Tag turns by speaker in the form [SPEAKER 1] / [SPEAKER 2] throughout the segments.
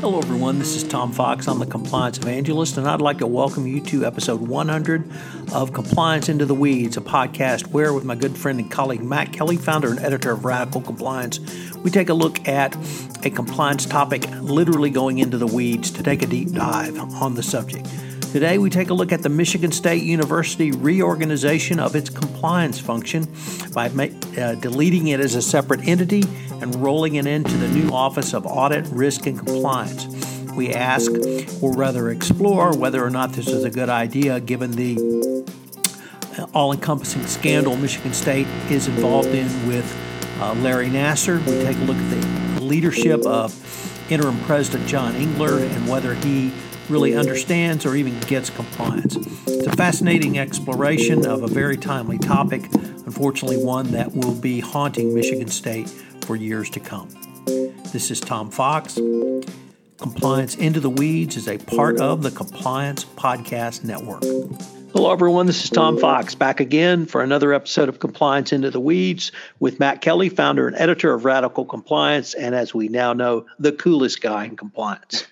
[SPEAKER 1] Hello, everyone. This is Tom Fox. I'm the Compliance Evangelist, and I'd like to welcome you to episode 100 of Compliance Into the Weeds, a podcast where, with my good friend and colleague Matt Kelly, founder and editor of Radical Compliance, we take a look at a compliance topic literally going into the weeds to take a deep dive on the subject. Today, we take a look at the Michigan State University reorganization of its compliance function by uh, deleting it as a separate entity and rolling it into the new Office of Audit, Risk, and Compliance. We ask, or rather explore, whether or not this is a good idea given the all encompassing scandal Michigan State is involved in with uh, Larry Nassar. We take a look at the leadership of interim President John Engler and whether he really understands or even gets compliance. It's a fascinating exploration of a very timely topic, unfortunately, one that will be haunting Michigan State for years to come. This is Tom Fox. Compliance Into the Weeds is a part of the Compliance Podcast Network. Hello, everyone. This is Tom Fox back again for another episode of Compliance Into the Weeds with Matt Kelly, founder and editor of Radical Compliance, and as we now know, the coolest guy in compliance.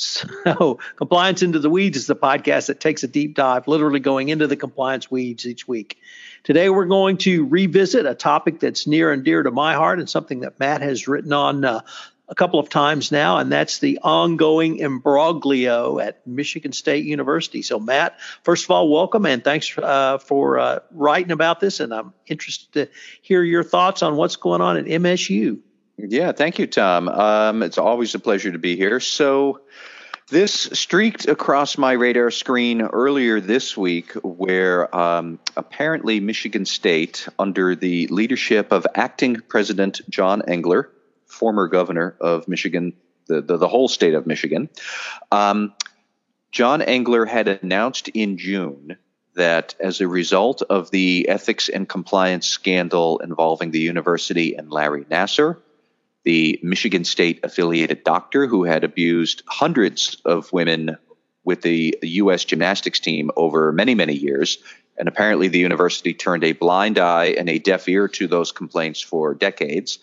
[SPEAKER 1] So, Compliance Into the Weeds is the podcast that takes a deep dive, literally going into the compliance weeds each week. Today, we're going to revisit a topic that's near and dear to my heart and something that Matt has written on uh, a couple of times now, and that's the ongoing imbroglio at Michigan State University. So, Matt, first of all, welcome and thanks uh, for uh, writing about this. And I'm interested to hear your thoughts on what's going on at MSU.
[SPEAKER 2] Yeah, thank you, Tom. Um, it's always a pleasure to be here. So, this streaked across my radar screen earlier this week, where um, apparently Michigan State, under the leadership of acting President John Engler, former governor of Michigan, the, the, the whole state of Michigan, um, John Engler had announced in June that as a result of the ethics and compliance scandal involving the university and Larry Nassar, the Michigan State affiliated doctor who had abused hundreds of women with the U.S. gymnastics team over many, many years. And apparently, the university turned a blind eye and a deaf ear to those complaints for decades.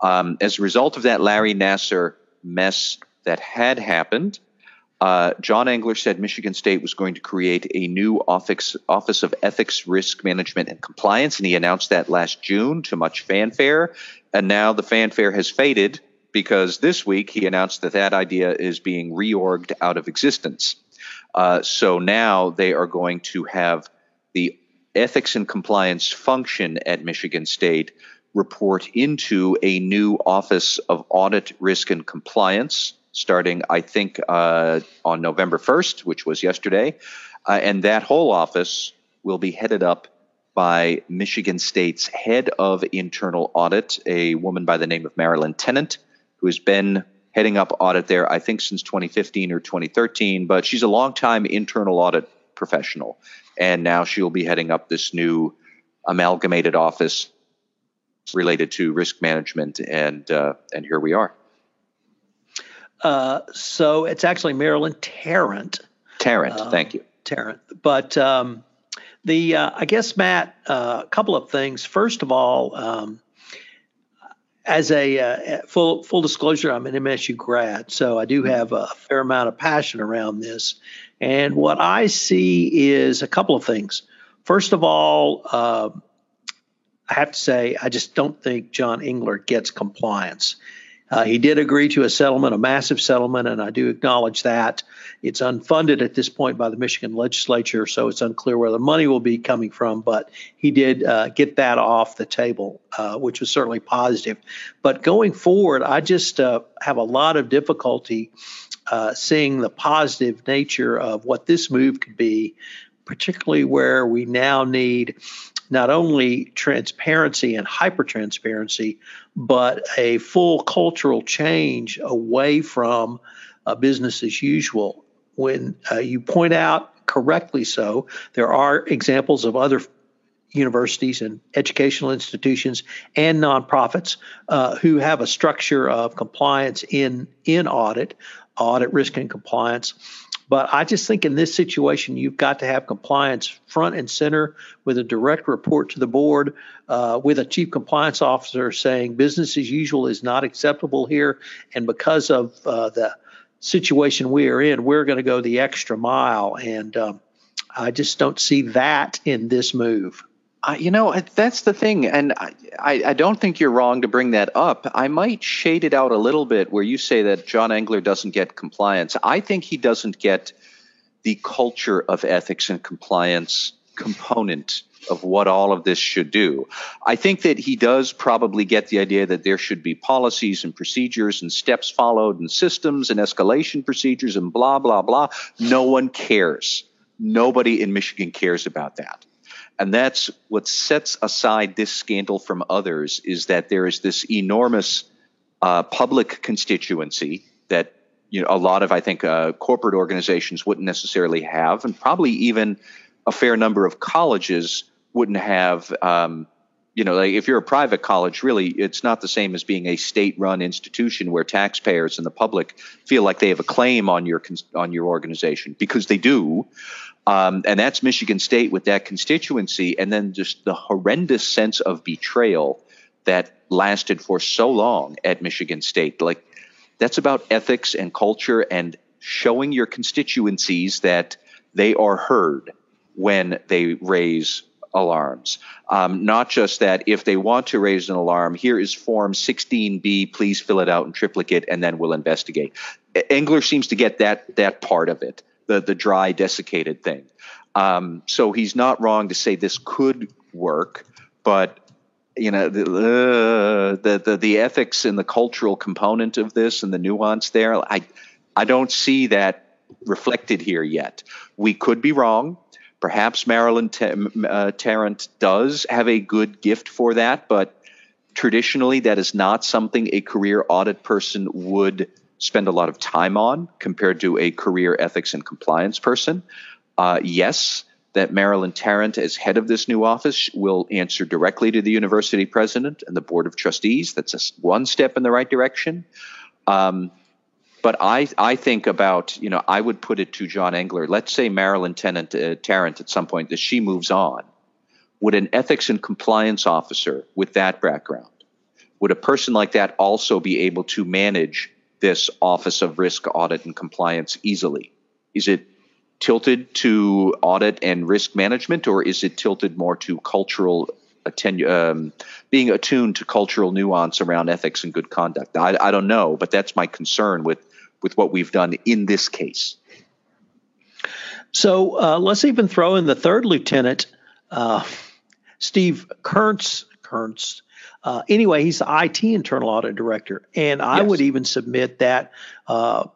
[SPEAKER 2] Um, as a result of that Larry Nassar mess that had happened, uh, John Engler said Michigan State was going to create a new office, office of Ethics, Risk Management, and Compliance, and he announced that last June to much fanfare. And now the fanfare has faded because this week he announced that that idea is being reorged out of existence. Uh, so now they are going to have the ethics and compliance function at Michigan State report into a new Office of Audit, Risk, and Compliance starting, I think, uh, on November 1st, which was yesterday. Uh, and that whole office will be headed up by Michigan State's head of internal audit, a woman by the name of Marilyn Tennant, who has been heading up audit there, I think, since 2015 or 2013. But she's a longtime internal audit professional. And now she'll be heading up this new amalgamated office related to risk management. And, uh, and here we are.
[SPEAKER 1] Uh, so it's actually Marilyn Tarrant.
[SPEAKER 2] Tarrant, uh, thank you.
[SPEAKER 1] Tarrant. But um, the uh, I guess Matt, uh, a couple of things. First of all, um, as a uh, full full disclosure, I'm an MSU grad, so I do have a fair amount of passion around this. And what I see is a couple of things. First of all, uh, I have to say I just don't think John Engler gets compliance. Uh, he did agree to a settlement, a massive settlement, and I do acknowledge that. It's unfunded at this point by the Michigan legislature, so it's unclear where the money will be coming from, but he did uh, get that off the table, uh, which was certainly positive. But going forward, I just uh, have a lot of difficulty uh, seeing the positive nature of what this move could be, particularly where we now need not only transparency and hyper transparency, but a full cultural change away from uh, business as usual. When uh, you point out correctly so, there are examples of other universities and educational institutions and nonprofits uh, who have a structure of compliance in in audit, audit risk and compliance. But I just think in this situation, you've got to have compliance front and center with a direct report to the board, uh, with a chief compliance officer saying business as usual is not acceptable here. And because of uh, the situation we are in, we're going to go the extra mile. And um, I just don't see that in this move.
[SPEAKER 2] You know, that's the thing. And I, I, don't think you're wrong to bring that up. I might shade it out a little bit where you say that John Engler doesn't get compliance. I think he doesn't get the culture of ethics and compliance component of what all of this should do. I think that he does probably get the idea that there should be policies and procedures and steps followed and systems and escalation procedures and blah, blah, blah. No one cares. Nobody in Michigan cares about that. And that's what sets aside this scandal from others is that there is this enormous uh, public constituency that you know a lot of I think uh, corporate organizations wouldn't necessarily have, and probably even a fair number of colleges wouldn't have. Um, you know, like if you're a private college, really, it's not the same as being a state-run institution where taxpayers and the public feel like they have a claim on your on your organization because they do. Um, and that's Michigan State with that constituency, and then just the horrendous sense of betrayal that lasted for so long at Michigan State. Like that's about ethics and culture and showing your constituencies that they are heard when they raise alarms. Um, not just that if they want to raise an alarm, here is Form 16B, please fill it out in triplicate, and then we'll investigate. Engler seems to get that that part of it the the dry desiccated thing. Um, so he's not wrong to say this could work, but you know the, uh, the the the ethics and the cultural component of this and the nuance there, I I don't see that reflected here yet. We could be wrong. Perhaps Marilyn T- uh, Tarrant does have a good gift for that, but traditionally that is not something a career audit person would spend a lot of time on compared to a career ethics and compliance person. Uh, yes, that Marilyn Tarrant, as head of this new office, will answer directly to the university president and the board of trustees. That's a, one step in the right direction. Um, but I, I think about, you know, I would put it to John Engler. Let's say Marilyn Tennant, uh, Tarrant at some point that she moves on. Would an ethics and compliance officer with that background, would a person like that also be able to manage this Office of Risk Audit and Compliance easily? Is it tilted to audit and risk management, or is it tilted more to cultural atten- um, being attuned to cultural nuance around ethics and good conduct? I, I don't know, but that's my concern with with what we've done in this case.
[SPEAKER 1] So uh, let's even throw in the third lieutenant, uh, Steve Kurtz. Kurtz uh, anyway, he's the IT internal audit director, and I yes. would even submit that uh,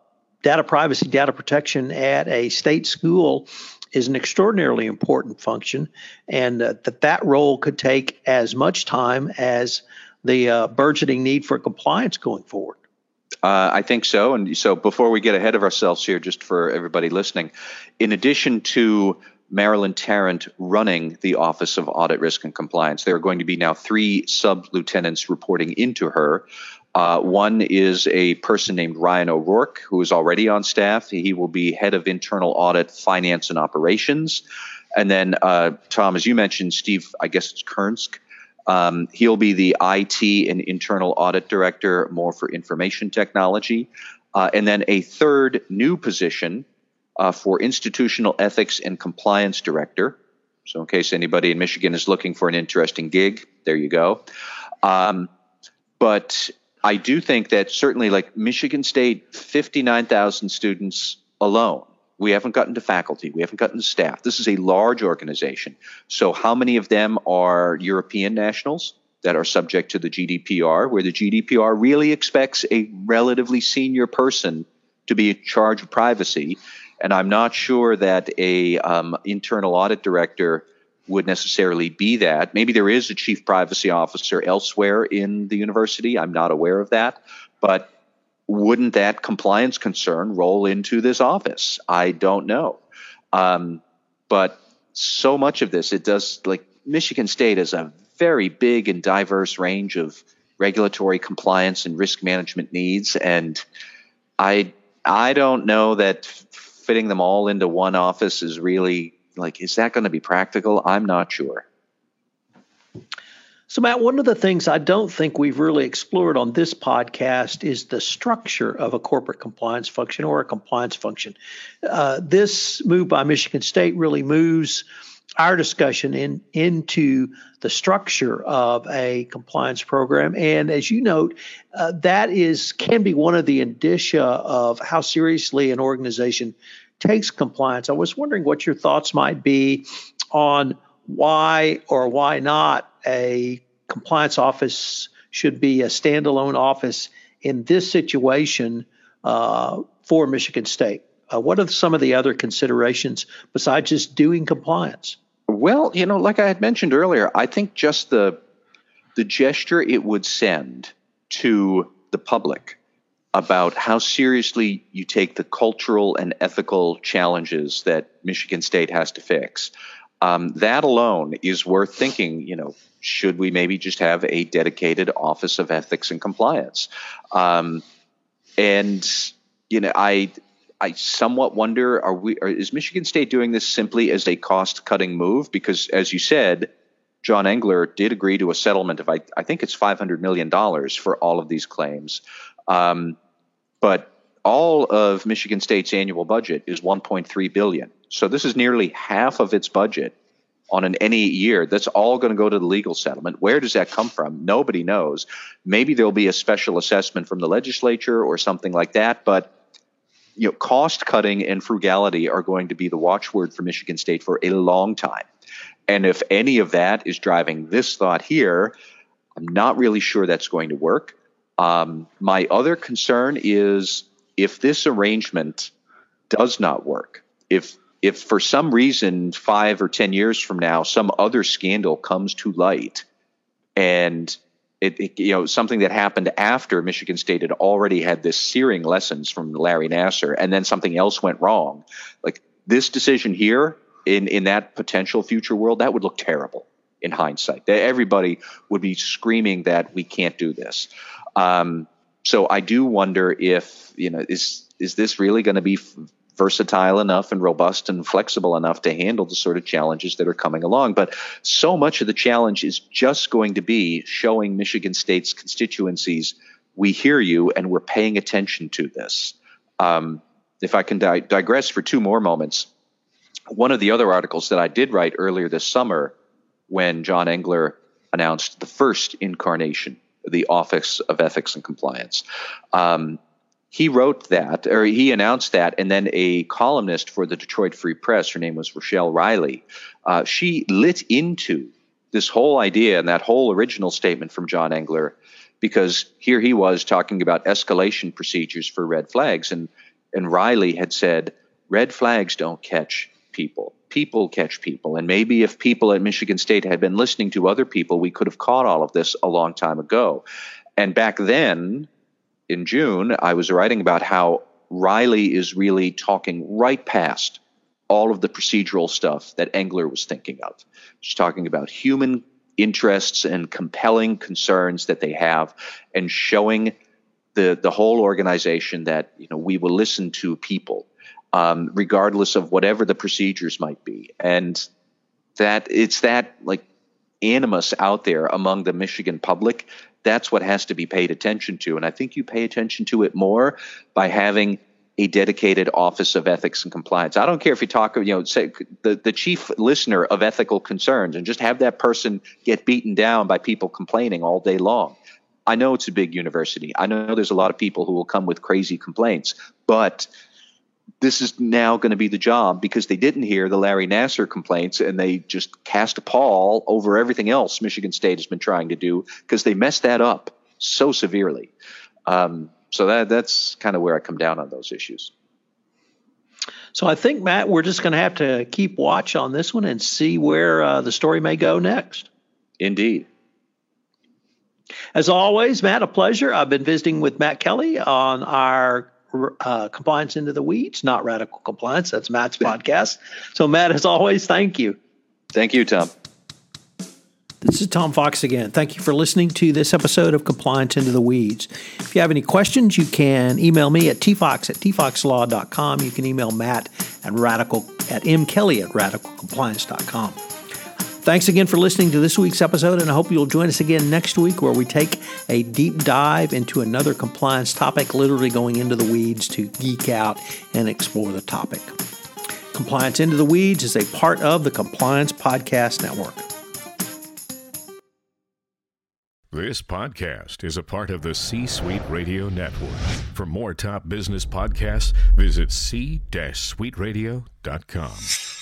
[SPEAKER 1] data privacy, data protection at a state school is an extraordinarily important function, and uh, that that role could take as much time as the uh, burgeoning need for compliance going forward.
[SPEAKER 2] Uh, I think so. And so, before we get ahead of ourselves here, just for everybody listening, in addition to Marilyn Tarrant running the Office of Audit Risk and Compliance. There are going to be now three sub lieutenants reporting into her. Uh, one is a person named Ryan O'Rourke, who is already on staff. He will be head of internal audit, finance, and operations. And then, uh, Tom, as you mentioned, Steve, I guess it's Kernsk. Um, he'll be the IT and internal audit director, more for information technology. Uh, and then a third new position uh, for Institutional Ethics and Compliance Director. So, in case anybody in Michigan is looking for an interesting gig, there you go. Um, but I do think that certainly, like Michigan State, 59,000 students alone. We haven't gotten to faculty. We haven't gotten to staff. This is a large organization. So, how many of them are European nationals that are subject to the GDPR, where the GDPR really expects a relatively senior person to be in charge of privacy? and I'm not sure that a um, internal audit director would necessarily be that. Maybe there is a chief privacy officer elsewhere in the university. I'm not aware of that, but wouldn't that compliance concern roll into this office? I don't know. Um, but so much of this, it does like Michigan State has a very big and diverse range of regulatory compliance and risk management needs, and I I don't know that fitting them all into one office is really like is that going to be practical? I'm not sure.
[SPEAKER 1] So, Matt, one of the things I don't think we've really explored on this podcast is the structure of a corporate compliance function or a compliance function. Uh, this move by Michigan State really moves our discussion in, into the structure of a compliance program. And as you note, uh, that is can be one of the indicia of how seriously an organization takes compliance. I was wondering what your thoughts might be on why or why not a compliance office should be a standalone office in this situation uh, for Michigan State? Uh, what are some of the other considerations besides just doing compliance?
[SPEAKER 2] Well, you know, like I had mentioned earlier, I think just the the gesture it would send to the public about how seriously you take the cultural and ethical challenges that Michigan State has to fix. Um, that alone is worth thinking. You know, should we maybe just have a dedicated Office of Ethics and Compliance? Um, and you know, I I somewhat wonder: Are we? Are, is Michigan State doing this simply as a cost-cutting move? Because, as you said, John Engler did agree to a settlement of I, I think it's five hundred million dollars for all of these claims, um, but all of Michigan State's annual budget is 1.3 billion. So this is nearly half of its budget on an any year. That's all going to go to the legal settlement. Where does that come from? Nobody knows. Maybe there'll be a special assessment from the legislature or something like that, but you know, cost cutting and frugality are going to be the watchword for Michigan State for a long time. And if any of that is driving this thought here, I'm not really sure that's going to work. Um, my other concern is if this arrangement does not work, if if for some reason five or ten years from now some other scandal comes to light and it, it, you know something that happened after Michigan State had already had this searing lessons from Larry Nassar, and then something else went wrong. Like this decision here in in that potential future world, that would look terrible in hindsight. Everybody would be screaming that we can't do this. Um, so I do wonder if you know is is this really going to be versatile enough and robust and flexible enough to handle the sort of challenges that are coming along. But so much of the challenge is just going to be showing Michigan State's constituencies we hear you and we're paying attention to this. Um, if I can di- digress for two more moments, one of the other articles that I did write earlier this summer when John Engler announced the first incarnation, the Office of Ethics and Compliance. Um, he wrote that, or he announced that, and then a columnist for the Detroit Free Press, her name was Rochelle Riley, uh, she lit into this whole idea and that whole original statement from John Engler, because here he was talking about escalation procedures for red flags, and and Riley had said red flags don't catch people, people catch people, and maybe if people at Michigan State had been listening to other people, we could have caught all of this a long time ago, and back then in June, I was writing about how Riley is really talking right past all of the procedural stuff that Engler was thinking of. She's talking about human interests and compelling concerns that they have and showing the, the whole organization that you know we will listen to people um, regardless of whatever the procedures might be and that it's that like animus out there among the Michigan public that's what has to be paid attention to. And I think you pay attention to it more by having a dedicated office of ethics and compliance. I don't care if you talk, you know, say the, the chief listener of ethical concerns and just have that person get beaten down by people complaining all day long. I know it's a big university. I know there's a lot of people who will come with crazy complaints, but this is now going to be the job because they didn't hear the Larry Nassar complaints and they just cast a pall over everything else Michigan State has been trying to do because they messed that up so severely. Um, so that that's kind of where I come down on those issues.
[SPEAKER 1] So I think Matt, we're just going to have to keep watch on this one and see where uh, the story may go next.
[SPEAKER 2] Indeed.
[SPEAKER 1] As always, Matt, a pleasure. I've been visiting with Matt Kelly on our uh, compliance into the weeds, not radical compliance. That's Matt's podcast. So, Matt, as always, thank you.
[SPEAKER 2] Thank you, Tom.
[SPEAKER 1] This is Tom Fox again. Thank you for listening to this episode of Compliance Into the Weeds. If you have any questions, you can email me at tfox at tfoxlaw.com. You can email Matt at radical at mkelly at radicalcompliance.com. Thanks again for listening to this week's episode, and I hope you'll join us again next week where we take a deep dive into another compliance topic, literally going into the weeds to geek out and explore the topic. Compliance Into the Weeds is a part of the Compliance Podcast Network.
[SPEAKER 3] This podcast is a part of the C Suite Radio Network. For more top business podcasts, visit c-suiteradio.com.